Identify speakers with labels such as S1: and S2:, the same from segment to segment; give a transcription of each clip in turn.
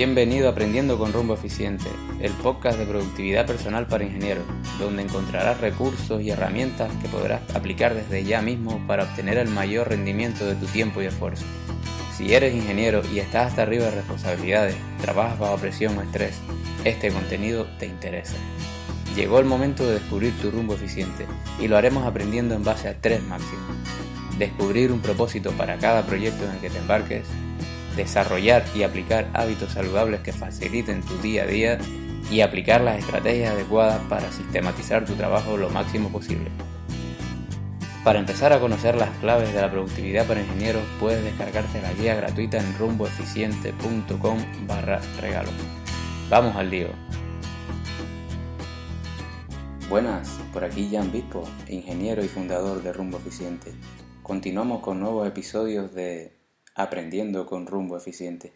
S1: Bienvenido a Aprendiendo con Rumbo Eficiente, el podcast de productividad personal para ingenieros, donde encontrarás recursos y herramientas que podrás aplicar desde ya mismo para obtener el mayor rendimiento de tu tiempo y esfuerzo. Si eres ingeniero y estás hasta arriba de responsabilidades, trabajas bajo presión o estrés, este contenido te interesa. Llegó el momento de descubrir tu rumbo eficiente y lo haremos aprendiendo en base a tres máximos. Descubrir un propósito para cada proyecto en el que te embarques, desarrollar y aplicar hábitos saludables que faciliten tu día a día y aplicar las estrategias adecuadas para sistematizar tu trabajo lo máximo posible. Para empezar a conocer las claves de la productividad para ingenieros, puedes descargarte la guía gratuita en rumboeficiente.com barra regalo. Vamos al lío. Buenas, por aquí Jan Bispo, ingeniero y fundador de Rumbo Eficiente. Continuamos con nuevos episodios de Aprendiendo con Rumbo Eficiente.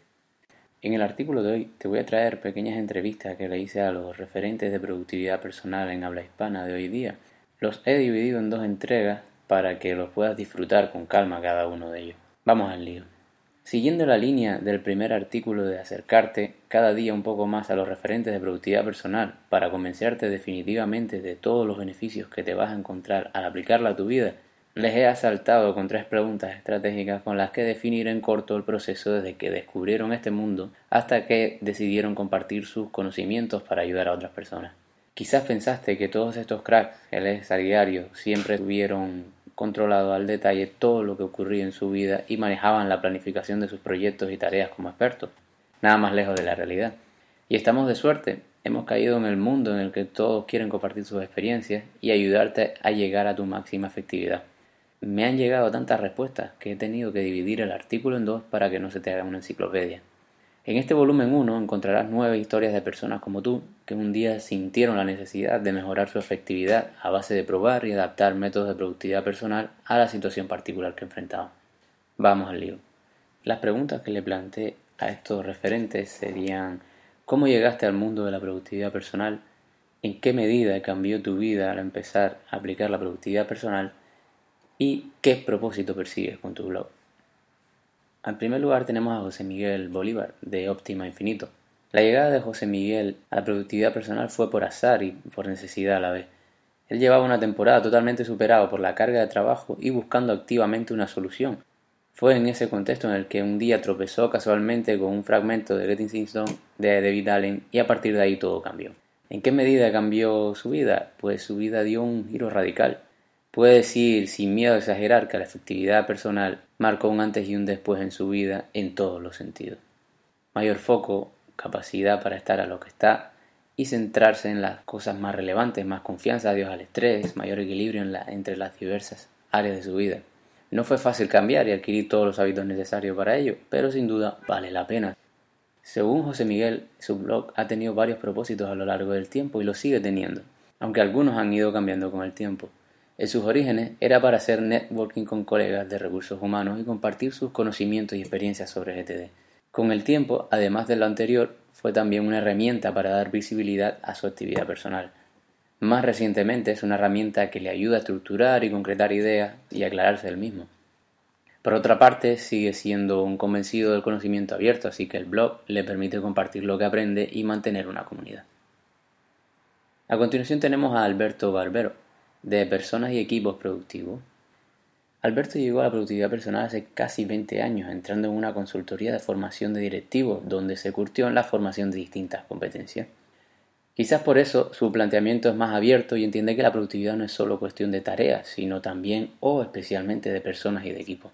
S1: En el artículo de hoy te voy a traer pequeñas entrevistas que le hice a los referentes de productividad personal en habla hispana de hoy día. Los he dividido en dos entregas para que los puedas disfrutar con calma cada uno de ellos. Vamos al lío. Siguiendo la línea del primer artículo de acercarte cada día un poco más a los referentes de productividad personal para convencerte definitivamente de todos los beneficios que te vas a encontrar al aplicarla a tu vida, les he asaltado con tres preguntas estratégicas con las que definir en corto el proceso desde que descubrieron este mundo hasta que decidieron compartir sus conocimientos para ayudar a otras personas. Quizás pensaste que todos estos cracks a diario siempre tuvieron controlado al detalle todo lo que ocurría en su vida y manejaban la planificación de sus proyectos y tareas como expertos. Nada más lejos de la realidad. Y estamos de suerte, hemos caído en el mundo en el que todos quieren compartir sus experiencias y ayudarte a llegar a tu máxima efectividad. Me han llegado tantas respuestas que he tenido que dividir el artículo en dos para que no se te haga una enciclopedia. En este volumen 1 encontrarás nueve historias de personas como tú que un día sintieron la necesidad de mejorar su efectividad a base de probar y adaptar métodos de productividad personal a la situación particular que enfrentaban. Vamos al lío. Las preguntas que le planteé a estos referentes serían ¿Cómo llegaste al mundo de la productividad personal? ¿En qué medida cambió tu vida al empezar a aplicar la productividad personal? ¿Y qué propósito persigues con tu blog? En primer lugar tenemos a José Miguel Bolívar, de Óptima Infinito. La llegada de José Miguel a la productividad personal fue por azar y por necesidad a la vez. Él llevaba una temporada totalmente superado por la carga de trabajo y buscando activamente una solución. Fue en ese contexto en el que un día tropezó casualmente con un fragmento de Getting Things Done de David Allen y a partir de ahí todo cambió. ¿En qué medida cambió su vida? Pues su vida dio un giro radical. Puede decir sin miedo a exagerar que la efectividad personal marcó un antes y un después en su vida en todos los sentidos. Mayor foco, capacidad para estar a lo que está y centrarse en las cosas más relevantes, más confianza, adiós al estrés, mayor equilibrio entre las diversas áreas de su vida. No fue fácil cambiar y adquirir todos los hábitos necesarios para ello, pero sin duda vale la pena. Según José Miguel, su blog ha tenido varios propósitos a lo largo del tiempo y lo sigue teniendo, aunque algunos han ido cambiando con el tiempo. En sus orígenes era para hacer networking con colegas de recursos humanos y compartir sus conocimientos y experiencias sobre GTD. Con el tiempo, además de lo anterior, fue también una herramienta para dar visibilidad a su actividad personal. Más recientemente es una herramienta que le ayuda a estructurar y concretar ideas y aclararse del mismo. Por otra parte, sigue siendo un convencido del conocimiento abierto, así que el blog le permite compartir lo que aprende y mantener una comunidad. A continuación tenemos a Alberto Barbero, de personas y equipos productivos. Alberto llegó a la productividad personal hace casi 20 años, entrando en una consultoría de formación de directivos, donde se curtió en la formación de distintas competencias. Quizás por eso su planteamiento es más abierto y entiende que la productividad no es solo cuestión de tareas, sino también o especialmente de personas y de equipos.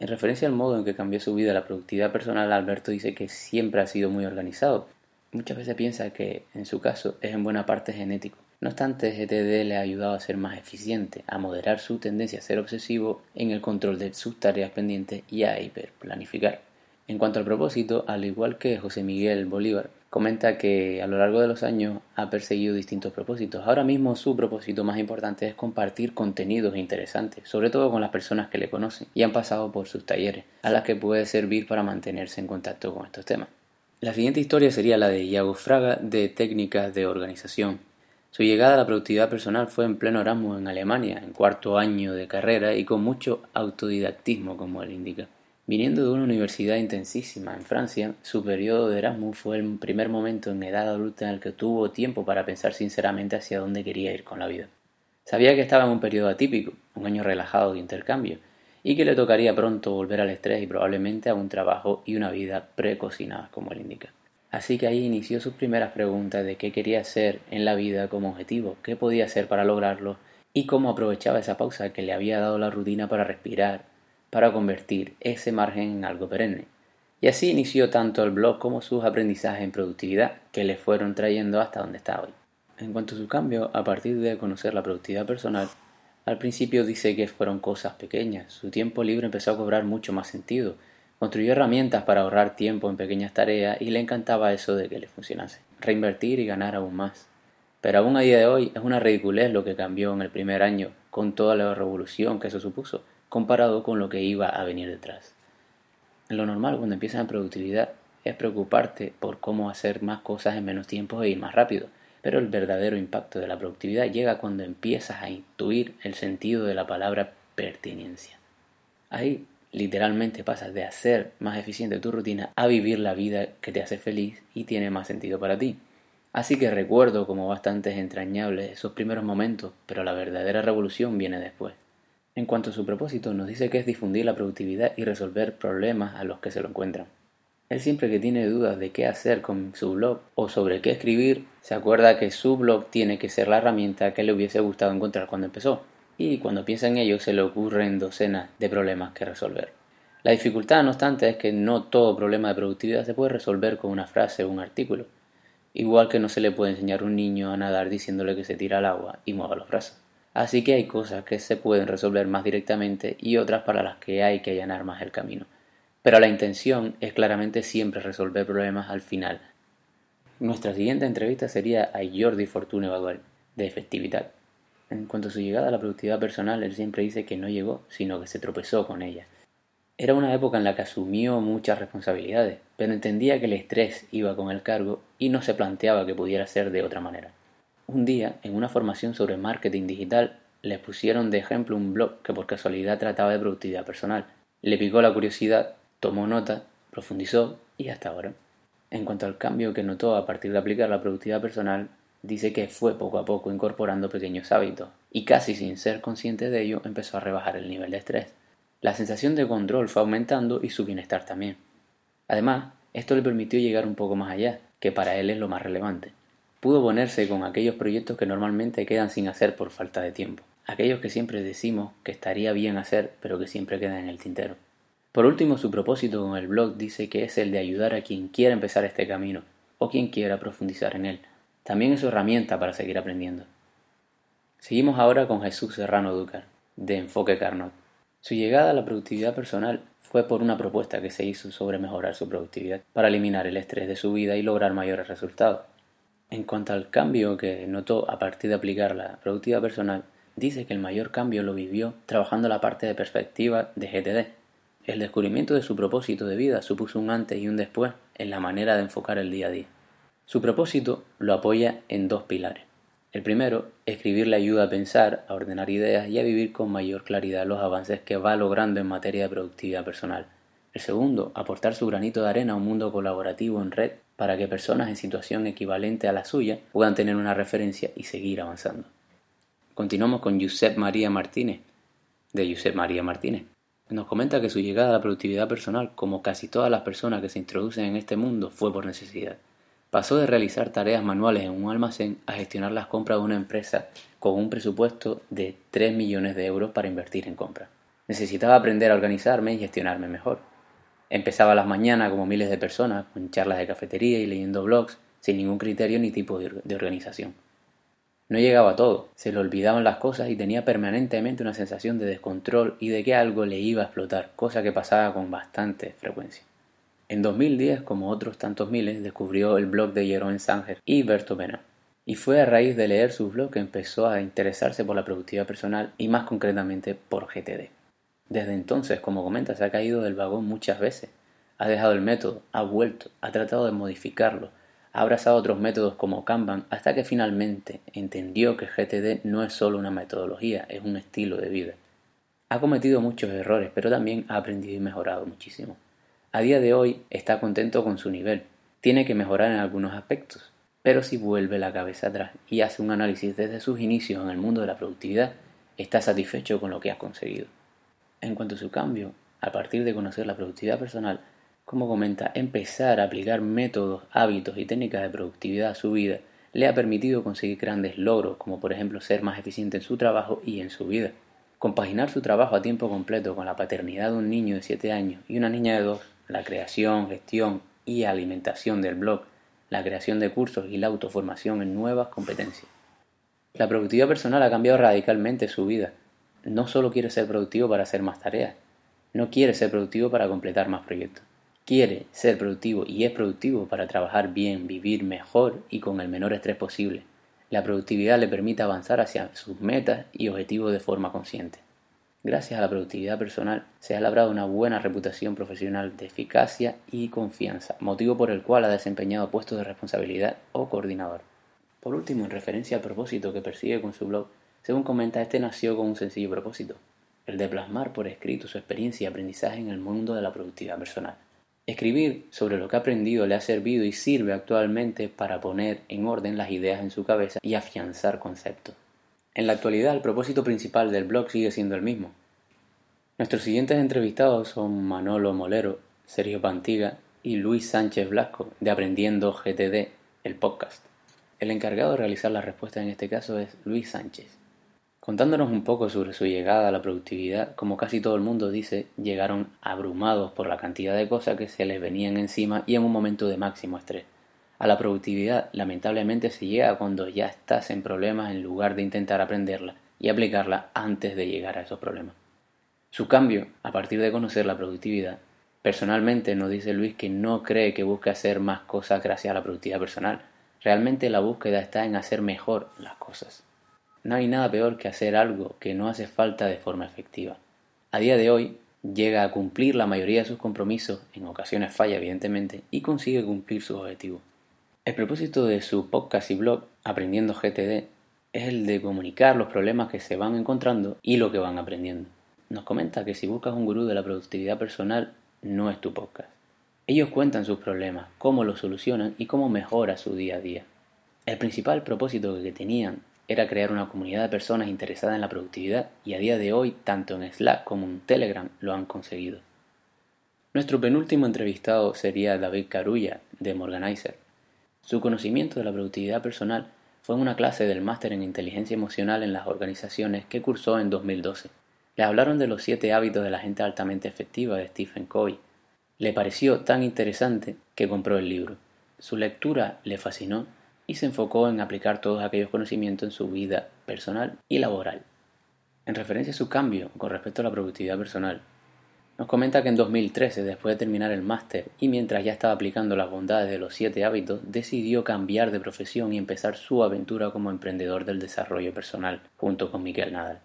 S1: En referencia al modo en que cambió su vida la productividad personal, Alberto dice que siempre ha sido muy organizado. Muchas veces piensa que, en su caso, es en buena parte genético. No obstante, GTD le ha ayudado a ser más eficiente, a moderar su tendencia a ser obsesivo en el control de sus tareas pendientes y a hiperplanificar. En cuanto al propósito, al igual que José Miguel Bolívar, comenta que a lo largo de los años ha perseguido distintos propósitos. Ahora mismo su propósito más importante es compartir contenidos interesantes, sobre todo con las personas que le conocen y han pasado por sus talleres, a las que puede servir para mantenerse en contacto con estos temas. La siguiente historia sería la de Iago Fraga de Técnicas de Organización, su llegada a la productividad personal fue en pleno Erasmus en Alemania, en cuarto año de carrera y con mucho autodidactismo, como él indica. Viniendo de una universidad intensísima en Francia, su periodo de Erasmus fue el primer momento en edad adulta en el que tuvo tiempo para pensar sinceramente hacia dónde quería ir con la vida. Sabía que estaba en un periodo atípico, un año relajado de intercambio, y que le tocaría pronto volver al estrés y probablemente a un trabajo y una vida precocinada, como él indica. Así que ahí inició sus primeras preguntas de qué quería hacer en la vida como objetivo, qué podía hacer para lograrlo y cómo aprovechaba esa pausa que le había dado la rutina para respirar, para convertir ese margen en algo perenne. Y así inició tanto el blog como sus aprendizajes en productividad que le fueron trayendo hasta donde está hoy. En cuanto a su cambio, a partir de conocer la productividad personal, al principio dice que fueron cosas pequeñas, su tiempo libre empezó a cobrar mucho más sentido, construyó herramientas para ahorrar tiempo en pequeñas tareas y le encantaba eso de que le funcionase, reinvertir y ganar aún más. Pero aún a día de hoy es una ridiculez lo que cambió en el primer año, con toda la revolución que eso supuso comparado con lo que iba a venir detrás. Lo normal cuando empiezas en productividad es preocuparte por cómo hacer más cosas en menos tiempo e ir más rápido, pero el verdadero impacto de la productividad llega cuando empiezas a intuir el sentido de la palabra pertinencia. Ahí literalmente pasas de hacer más eficiente tu rutina a vivir la vida que te hace feliz y tiene más sentido para ti. Así que recuerdo como bastante entrañables esos primeros momentos, pero la verdadera revolución viene después. En cuanto a su propósito, nos dice que es difundir la productividad y resolver problemas a los que se lo encuentran. Él siempre que tiene dudas de qué hacer con su blog o sobre qué escribir, se acuerda que su blog tiene que ser la herramienta que le hubiese gustado encontrar cuando empezó, y cuando piensa en ello se le ocurren docenas de problemas que resolver. La dificultad, no obstante, es que no todo problema de productividad se puede resolver con una frase o un artículo, igual que no se le puede enseñar a un niño a nadar diciéndole que se tira al agua y mueva los brazos. Así que hay cosas que se pueden resolver más directamente y otras para las que hay que allanar más el camino. Pero la intención es claramente siempre resolver problemas al final. Nuestra siguiente entrevista sería a Jordi Fortune Bagual, de efectividad. En cuanto a su llegada a la productividad personal, él siempre dice que no llegó, sino que se tropezó con ella. Era una época en la que asumió muchas responsabilidades, pero entendía que el estrés iba con el cargo y no se planteaba que pudiera ser de otra manera. Un día, en una formación sobre marketing digital, le pusieron de ejemplo un blog que por casualidad trataba de productividad personal. Le picó la curiosidad, tomó nota, profundizó y hasta ahora. En cuanto al cambio que notó a partir de aplicar la productividad personal, dice que fue poco a poco incorporando pequeños hábitos y casi sin ser consciente de ello empezó a rebajar el nivel de estrés. La sensación de control fue aumentando y su bienestar también. Además, esto le permitió llegar un poco más allá, que para él es lo más relevante pudo ponerse con aquellos proyectos que normalmente quedan sin hacer por falta de tiempo, aquellos que siempre decimos que estaría bien hacer pero que siempre quedan en el tintero. Por último, su propósito con el blog dice que es el de ayudar a quien quiera empezar este camino o quien quiera profundizar en él. También es su herramienta para seguir aprendiendo. Seguimos ahora con Jesús Serrano Dúcar, de Enfoque Carnot. Su llegada a la productividad personal fue por una propuesta que se hizo sobre mejorar su productividad para eliminar el estrés de su vida y lograr mayores resultados. En cuanto al cambio que notó a partir de aplicar la productividad personal, dice que el mayor cambio lo vivió trabajando la parte de perspectiva de GTD. El descubrimiento de su propósito de vida supuso un antes y un después en la manera de enfocar el día a día. Su propósito lo apoya en dos pilares. El primero, escribir le ayuda a pensar, a ordenar ideas y a vivir con mayor claridad los avances que va logrando en materia de productividad personal. El segundo, aportar su granito de arena a un mundo colaborativo en red para que personas en situación equivalente a la suya puedan tener una referencia y seguir avanzando. Continuamos con Josep María Martínez, de Josep María Martínez. Nos comenta que su llegada a la productividad personal, como casi todas las personas que se introducen en este mundo, fue por necesidad. Pasó de realizar tareas manuales en un almacén a gestionar las compras de una empresa con un presupuesto de 3 millones de euros para invertir en compras. Necesitaba aprender a organizarme y gestionarme mejor. Empezaba las mañanas como miles de personas, con charlas de cafetería y leyendo blogs, sin ningún criterio ni tipo de organización. No llegaba a todo, se le olvidaban las cosas y tenía permanentemente una sensación de descontrol y de que algo le iba a explotar, cosa que pasaba con bastante frecuencia. En 2010, como otros tantos miles, descubrió el blog de Jeroen Sanger y Berto Bena. Y fue a raíz de leer sus blogs que empezó a interesarse por la productividad personal y más concretamente por GTD. Desde entonces, como comenta, se ha caído del vagón muchas veces. Ha dejado el método, ha vuelto, ha tratado de modificarlo, ha abrazado otros métodos como Kanban hasta que finalmente entendió que GTD no es solo una metodología, es un estilo de vida. Ha cometido muchos errores, pero también ha aprendido y mejorado muchísimo. A día de hoy está contento con su nivel. Tiene que mejorar en algunos aspectos, pero si vuelve la cabeza atrás y hace un análisis desde sus inicios en el mundo de la productividad, está satisfecho con lo que ha conseguido. En cuanto a su cambio, a partir de conocer la productividad personal, como comenta, empezar a aplicar métodos, hábitos y técnicas de productividad a su vida le ha permitido conseguir grandes logros, como por ejemplo ser más eficiente en su trabajo y en su vida. Compaginar su trabajo a tiempo completo con la paternidad de un niño de 7 años y una niña de 2, la creación, gestión y alimentación del blog, la creación de cursos y la autoformación en nuevas competencias. La productividad personal ha cambiado radicalmente su vida. No solo quiere ser productivo para hacer más tareas, no quiere ser productivo para completar más proyectos. Quiere ser productivo y es productivo para trabajar bien, vivir mejor y con el menor estrés posible. La productividad le permite avanzar hacia sus metas y objetivos de forma consciente. Gracias a la productividad personal se ha labrado una buena reputación profesional de eficacia y confianza, motivo por el cual ha desempeñado puestos de responsabilidad o coordinador. Por último, en referencia al propósito que persigue con su blog, según comenta, este nació con un sencillo propósito, el de plasmar por escrito su experiencia y aprendizaje en el mundo de la productividad personal. Escribir sobre lo que ha aprendido le ha servido y sirve actualmente para poner en orden las ideas en su cabeza y afianzar conceptos. En la actualidad el propósito principal del blog sigue siendo el mismo. Nuestros siguientes entrevistados son Manolo Molero, Sergio Pantiga y Luis Sánchez Blasco de Aprendiendo GTD, el podcast. El encargado de realizar las respuestas en este caso es Luis Sánchez. Contándonos un poco sobre su llegada a la productividad, como casi todo el mundo dice, llegaron abrumados por la cantidad de cosas que se les venían encima y en un momento de máximo estrés. A la productividad lamentablemente se llega cuando ya estás en problemas en lugar de intentar aprenderla y aplicarla antes de llegar a esos problemas. Su cambio, a partir de conocer la productividad, personalmente nos dice Luis que no cree que busque hacer más cosas gracias a la productividad personal, Realmente la búsqueda está en hacer mejor las cosas. No hay nada peor que hacer algo que no hace falta de forma efectiva. A día de hoy llega a cumplir la mayoría de sus compromisos, en ocasiones falla evidentemente, y consigue cumplir sus objetivos. El propósito de su podcast y blog, Aprendiendo GTD, es el de comunicar los problemas que se van encontrando y lo que van aprendiendo. Nos comenta que si buscas un gurú de la productividad personal, no es tu podcast. Ellos cuentan sus problemas, cómo los solucionan y cómo mejora su día a día. El principal propósito que tenían era crear una comunidad de personas interesadas en la productividad y a día de hoy, tanto en Slack como en Telegram, lo han conseguido. Nuestro penúltimo entrevistado sería David Carulla, de Morganizer. Su conocimiento de la productividad personal fue en una clase del máster en inteligencia emocional en las organizaciones que cursó en 2012. Le hablaron de los siete hábitos de la gente altamente efectiva de Stephen Covey le pareció tan interesante que compró el libro. Su lectura le fascinó y se enfocó en aplicar todos aquellos conocimientos en su vida personal y laboral. En referencia a su cambio con respecto a la productividad personal, nos comenta que en 2013, después de terminar el máster y mientras ya estaba aplicando las bondades de los siete hábitos, decidió cambiar de profesión y empezar su aventura como emprendedor del desarrollo personal, junto con Miguel Nadal.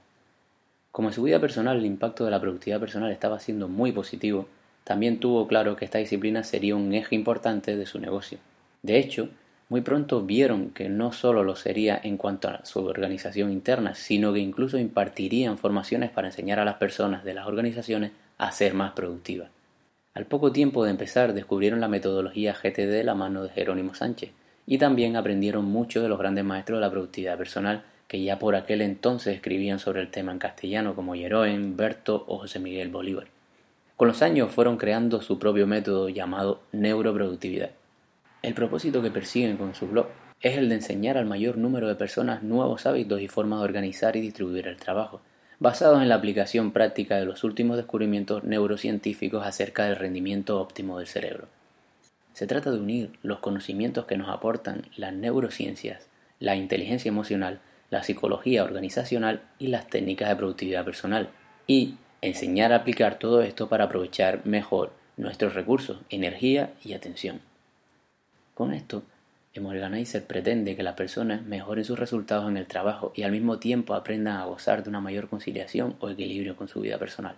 S1: Como en su vida personal el impacto de la productividad personal estaba siendo muy positivo, también tuvo claro que esta disciplina sería un eje importante de su negocio. De hecho, muy pronto vieron que no solo lo sería en cuanto a su organización interna, sino que incluso impartirían formaciones para enseñar a las personas de las organizaciones a ser más productivas. Al poco tiempo de empezar descubrieron la metodología GTD de la mano de Jerónimo Sánchez y también aprendieron mucho de los grandes maestros de la productividad personal que ya por aquel entonces escribían sobre el tema en castellano como Jeroen, Berto o José Miguel Bolívar. Con los años fueron creando su propio método llamado neuroproductividad. El propósito que persiguen con su blog es el de enseñar al mayor número de personas nuevos hábitos y formas de organizar y distribuir el trabajo, basados en la aplicación práctica de los últimos descubrimientos neurocientíficos acerca del rendimiento óptimo del cerebro. Se trata de unir los conocimientos que nos aportan las neurociencias, la inteligencia emocional, la psicología organizacional y las técnicas de productividad personal, y enseñar a aplicar todo esto para aprovechar mejor nuestros recursos, energía y atención. Con esto, Emorganizer pretende que las personas mejoren sus resultados en el trabajo y al mismo tiempo aprendan a gozar de una mayor conciliación o equilibrio con su vida personal.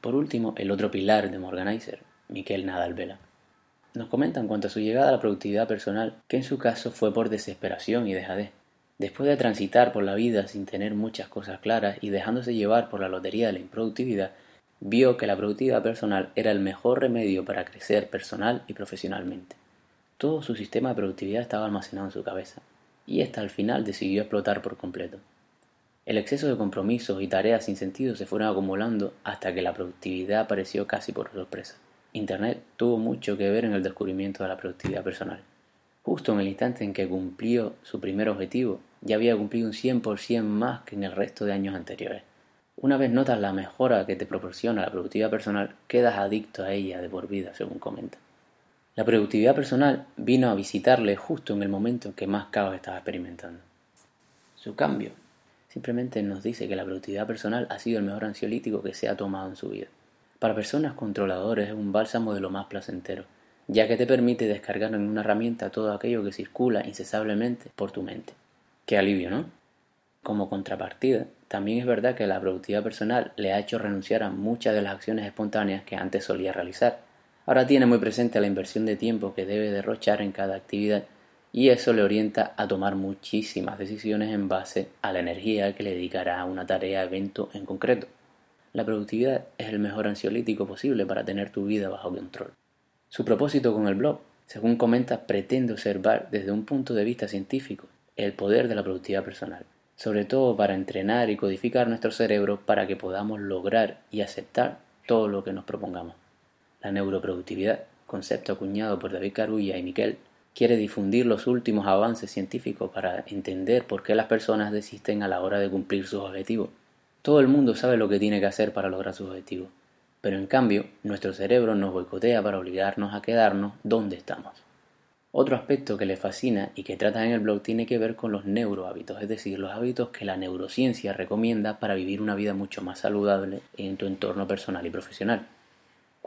S1: Por último, el otro pilar de Morganizer, Miquel Nadal Vela. Nos comenta en cuanto a su llegada a la productividad personal que en su caso fue por desesperación y dejadez. Después de transitar por la vida sin tener muchas cosas claras y dejándose llevar por la lotería de la improductividad, vio que la productividad personal era el mejor remedio para crecer personal y profesionalmente. Todo su sistema de productividad estaba almacenado en su cabeza, y ésta al final decidió explotar por completo. El exceso de compromisos y tareas sin sentido se fueron acumulando hasta que la productividad apareció casi por sorpresa. Internet tuvo mucho que ver en el descubrimiento de la productividad personal. Justo en el instante en que cumplió su primer objetivo, ya había cumplido un 100% más que en el resto de años anteriores. Una vez notas la mejora que te proporciona la productividad personal, quedas adicto a ella de por vida, según comenta. La productividad personal vino a visitarle justo en el momento en que más caos estaba experimentando. Su cambio simplemente nos dice que la productividad personal ha sido el mejor ansiolítico que se ha tomado en su vida. Para personas controladoras es un bálsamo de lo más placentero, ya que te permite descargar en una herramienta todo aquello que circula incesablemente por tu mente. Qué alivio, ¿no? Como contrapartida, también es verdad que la productividad personal le ha hecho renunciar a muchas de las acciones espontáneas que antes solía realizar. Ahora tiene muy presente la inversión de tiempo que debe derrochar en cada actividad y eso le orienta a tomar muchísimas decisiones en base a la energía que le dedicará a una tarea evento en concreto. La productividad es el mejor ansiolítico posible para tener tu vida bajo control. Su propósito con el blog, según comenta, pretende observar desde un punto de vista científico el poder de la productividad personal, sobre todo para entrenar y codificar nuestro cerebro para que podamos lograr y aceptar todo lo que nos propongamos. La neuroproductividad, concepto acuñado por David Carulla y Miquel, quiere difundir los últimos avances científicos para entender por qué las personas desisten a la hora de cumplir sus objetivos. Todo el mundo sabe lo que tiene que hacer para lograr sus objetivos, pero en cambio nuestro cerebro nos boicotea para obligarnos a quedarnos donde estamos. Otro aspecto que le fascina y que trata en el blog tiene que ver con los neurohábitos, es decir, los hábitos que la neurociencia recomienda para vivir una vida mucho más saludable en tu entorno personal y profesional.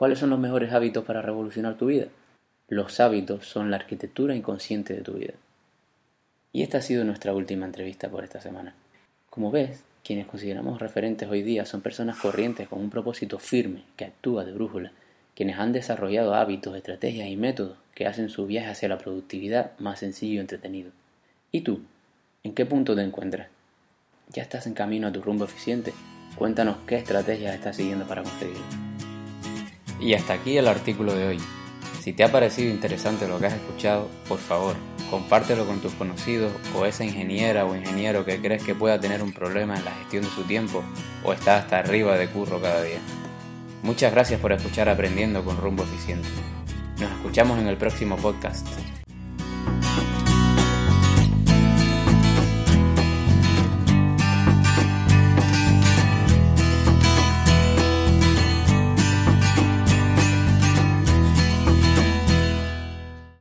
S1: ¿Cuáles son los mejores hábitos para revolucionar tu vida? Los hábitos son la arquitectura inconsciente de tu vida. Y esta ha sido nuestra última entrevista por esta semana. Como ves, quienes consideramos referentes hoy día son personas corrientes con un propósito firme que actúa de brújula, quienes han desarrollado hábitos, estrategias y métodos que hacen su viaje hacia la productividad más sencillo y entretenido. ¿Y tú? ¿En qué punto te encuentras? ¿Ya estás en camino a tu rumbo eficiente? Cuéntanos qué estrategias estás siguiendo para conseguirlo. Y hasta aquí el artículo de hoy. Si te ha parecido interesante lo que has escuchado, por favor, compártelo con tus conocidos o esa ingeniera o ingeniero que crees que pueda tener un problema en la gestión de su tiempo o está hasta arriba de curro cada día. Muchas gracias por escuchar Aprendiendo con Rumbo Eficiente. Nos escuchamos en el próximo podcast.